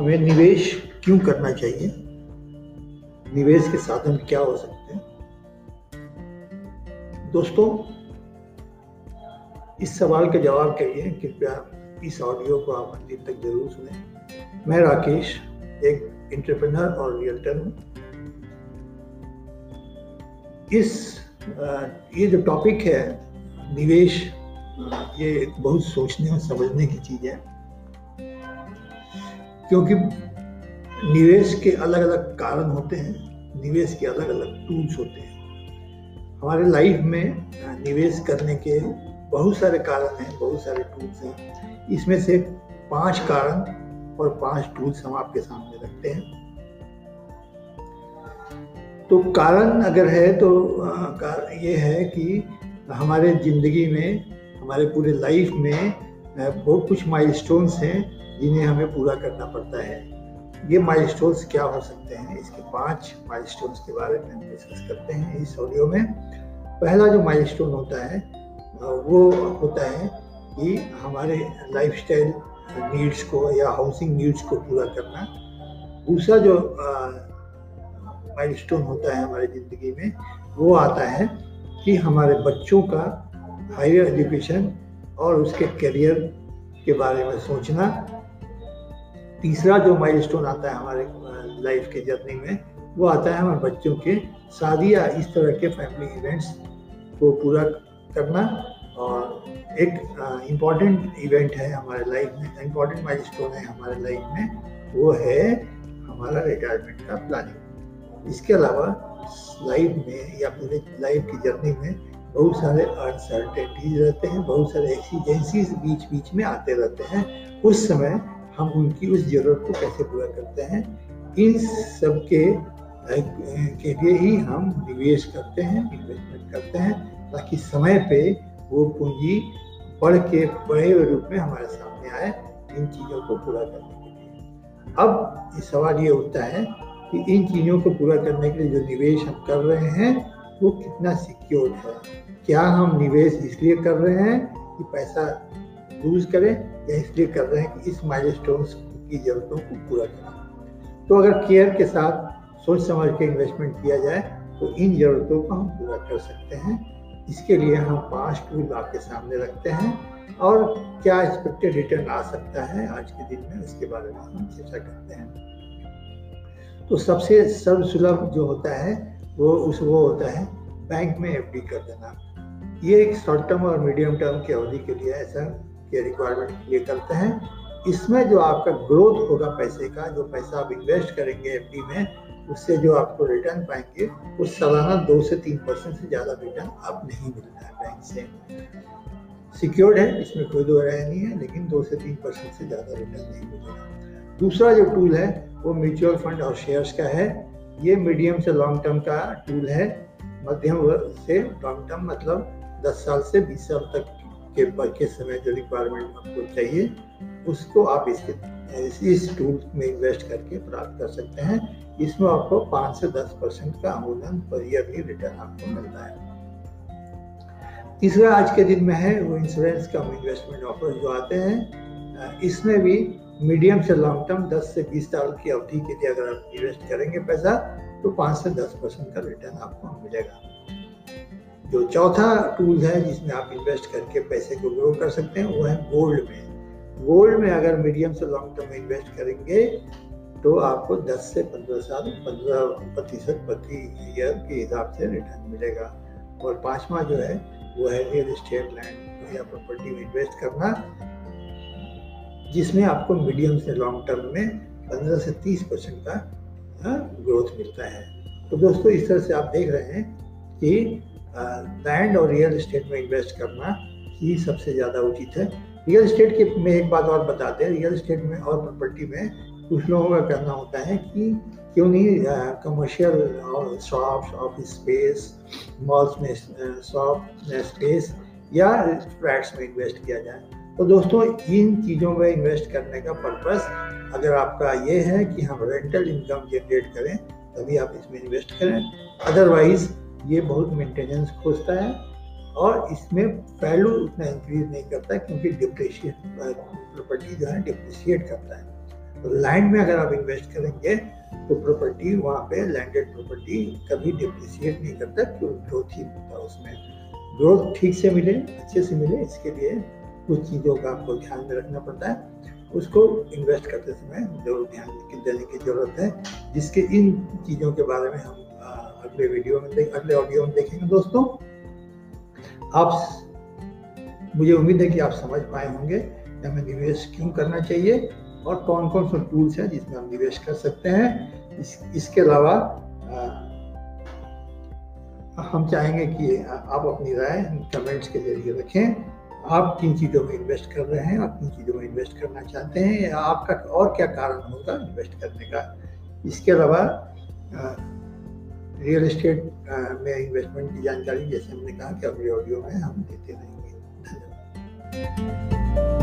हमें निवेश क्यों करना चाहिए? निवेश के साधन क्या हो सकते हैं? दोस्तों, इस सवाल के जवाब के लिए कृपया इस ऑडियो को आप अंतिम तक ज़रूर सुने। मैं राकेश, एक इंटरप्रेनर और रियल्टर हूँ। इस ये जो टॉपिक है, निवेश, ये बहुत सोचने और समझने की चीज़ है। क्योंकि निवेश के अलग अलग कारण होते हैं, निवेश के अलग अलग टूल्स होते हैं। हमारे लाइफ में निवेश करने के बहुत सारे कारण हैं, बहुत सारे टूल्स हैं। इसमें से पाँच कारण और पाँच टूल्स हम आपके सामने रखते हैं। तो कारण अगर है तो ये है कि हमारे ज़िंदगी में, हमारे पूरे लाइफ में बहुत कुछ माइलस्टोन्स हैं जिन्हें हमें पूरा करना पड़ता है, ये माइलस्टोन्स क्या हो सकते हैं? इसके पाँच माइलस्टोन्स के बारे में हम डिस्कस करते हैं इस ऑडियो में। पहला जो माइलस्टोन होता है, वो होता है कि हमारे लाइफस्टाइल नीड्स को या हाउसिंग नीड्स को पूरा करना। दूसरा जो माइलस्टोन होता है हमारी ज़िंदगी में, वो आता है कि हमारे बच्चों का हायर एजुकेशन और उसके करियर के बारे में सोचना। तीसरा जो माइलस्टोन आता है हमारे लाइफ के जर्नी में, वो आता है हमारे बच्चों के शादी या इस तरह के फैमिली इवेंट्स को पूरा करना और एक इंपॉर्टेंट इवेंट है हमारे लाइफ में इंपॉर्टेंट माइलस्टोन है हमारे लाइफ में, वो है हमारा रिटायरमेंट का प्लानिंग इसके अलावा लाइफ में या पूरे लाइफ की जर्नी में बहुत सारे अनसर्टेनिटीज रहते हैं, बहुत सारे एक्सीजेंसीज बीच बीच में आते रहते हैं। उस समय हम उनकी उस ज़रूरत को कैसे पूरा करते हैं, इन सब के के लिए ही हम निवेश करते हैं इन्वेस्टमेंट करते हैं, ताकि समय पे वो पूंजी बढ़ के बड़े रूप में हमारे सामने आए इन चीज़ों को पूरा करने के लिए। अब सवाल ये उठता है कि इन चीज़ों को पूरा करने के लिए जो निवेश हम कर रहे हैं, वो कितना सिक्योर है? क्या हम निवेश इसलिए कर रहे हैं कि पैसा यूज़ करें इसलिए कर रहे हैं कि इस माइलस्टोन की ज़रूरतों को पूरा करें। तो अगर केयर के साथ सोच समझ के इन्वेस्टमेंट किया जाए तो इन ज़रूरतों को हम पूरा कर सकते हैं। इसके लिए हम पाँच टूल आपके सामने रखते हैं और क्या एक्सपेक्टेड रिटर्न आ सकता है आज के दिन में उसके बारे में हम चर्चा करते हैं। तो सबसे सर्वसुलभ जो होता है, वो उस वो होता है बैंक में एफडी कर देना। ये एक शॉर्ट टर्म और मीडियम टर्म की अवधि के लिए ऐसा के रिक्वायरमेंट ये करते हैं। इसमें जो आपका ग्रोथ होगा पैसे का, जो पैसा आप इन्वेस्ट करेंगे एफडी में, उससे जो आपको रिटर्न पाएँगे वो सालाना दो से तीन परसेंट से ज़्यादा रिटर्न आप नहीं मिलता है बैंक से। सिक्योर्ड है, इसमें कोई दो राय नहीं है, लेकिन दो से तीन परसेंट से ज़्यादा रिटर्न नहीं मिलेगा। दूसरा जो टूल है, वो म्यूचुअल फंड और शेयर्स का है। ये मीडियम से लॉन्ग टर्म का टूल है। मध्यम से लॉन्ग टर्म मतलब 10 साल से 20 साल तक के के समय जो रिक्वायरमेंट आपको चाहिए, उसको आप इसके, इस टूल में इन्वेस्ट करके प्राप्त कर सकते हैं। इसमें आपको पाँच से दस परसेंट का अमूलन पर ईयरली रिटर्न आपको मिलता है। तीसरा आज के दिन में है, वो इंश्योरेंस का इन्वेस्टमेंट ऑफ़र जो आते हैं इसमें भी मीडियम से लॉन्ग टर्म 10 से 20 साल की अवधि के लिए अगर आप इन्वेस्ट करेंगे पैसा तो 5 से 10 परसेंट का रिटर्न आपको मिलेगा। जो चौथा टूल है जिसमें आप इन्वेस्ट करके पैसे को ग्रो कर सकते हैं वो है गोल्ड में। गोल्ड में अगर मीडियम से लॉन्ग टर्म इन्वेस्ट करेंगे तो आपको 10 से 15 साल 15 प्रतिशत प्रति ईयर के हिसाब से रिटर्न मिलेगा। और पांचवा जो है वो है रियल एस्टेट लैंड या प्रॉपर्टी में इन्वेस्ट करना जिसमें आपको मीडियम से लॉन्ग टर्म में 15 से 30 परसेंट का ग्रोथ हाँ, मिलता है। तो दोस्तों इस तरह से आप देख रहे हैं कि लैंड और रियल इस्टेट में इन्वेस्ट करना ही सबसे ज़्यादा उचित है। रियल इस्टेट के में एक बात और बताते हैं। रियल इस्टेट में और प्रॉपर्टी में कुछ लोगों का कहना होता है कि क्यों नहीं commercial shops office space malls में शॉप स्पेस या फ्लैट्स में इन्वेस्ट किया जाए। तो दोस्तों, इन चीज़ों में इन्वेस्ट करने का पर्पस अगर आपका ये है कि हम रेंटल इनकम जनरेट करें, तभी आप इसमें इन्वेस्ट करें। अदरवाइज़ ये बहुत मेंटेनेंस खोजता है और इसमें वैल्यू उतना इंक्रीज नहीं करता क्योंकि डिप्रिशिएट प्रॉपर्टी जो है डिप्रिशिएट करता है। तो लैंड में अगर आप इन्वेस्ट करेंगे तो प्रॉपर्टी वहाँ पे लैंडेड प्रॉपर्टी कभी डिप्रिशिएट नहीं करता क्योंकि ग्रोथ ही होता है उसमें। ग्रोथ ठीक से मिले, अच्छे से मिले, इसके लिए कुछ चीज़ों का आपको ध्यान में रखना पड़ता है। उसको इन्वेस्ट करते समय ज़रूर ध्यान, देने की ज़रूरत है, जिसके इन चीज़ों के बारे में हम अगले वीडियो में देख अगले ऑडियो में देखेंगे दोस्तों। आप मुझे उम्मीद है कि आप समझ पाए होंगे कि हमें निवेश क्यों करना चाहिए और कौन कौन से टूल्स हैं जिसमें हम निवेश कर सकते हैं। इस, इसके अलावा हम चाहेंगे कि आप अपनी राय कमेंट्स के ज़रिए रखें। आप किन चीज़ों में इन्वेस्ट कर रहे हैं आप किन चीज़ों में इन्वेस्ट करना चाहते हैं या आपका और क्या कारण होगा इन्वेस्ट करने का? इसके अलावा रियल इस्टेट में इन्वेस्टमेंट की जानकारी जैसे हमने कहा कि अगले ऑडियो में हम देते रहेंगे। धन्यवाद।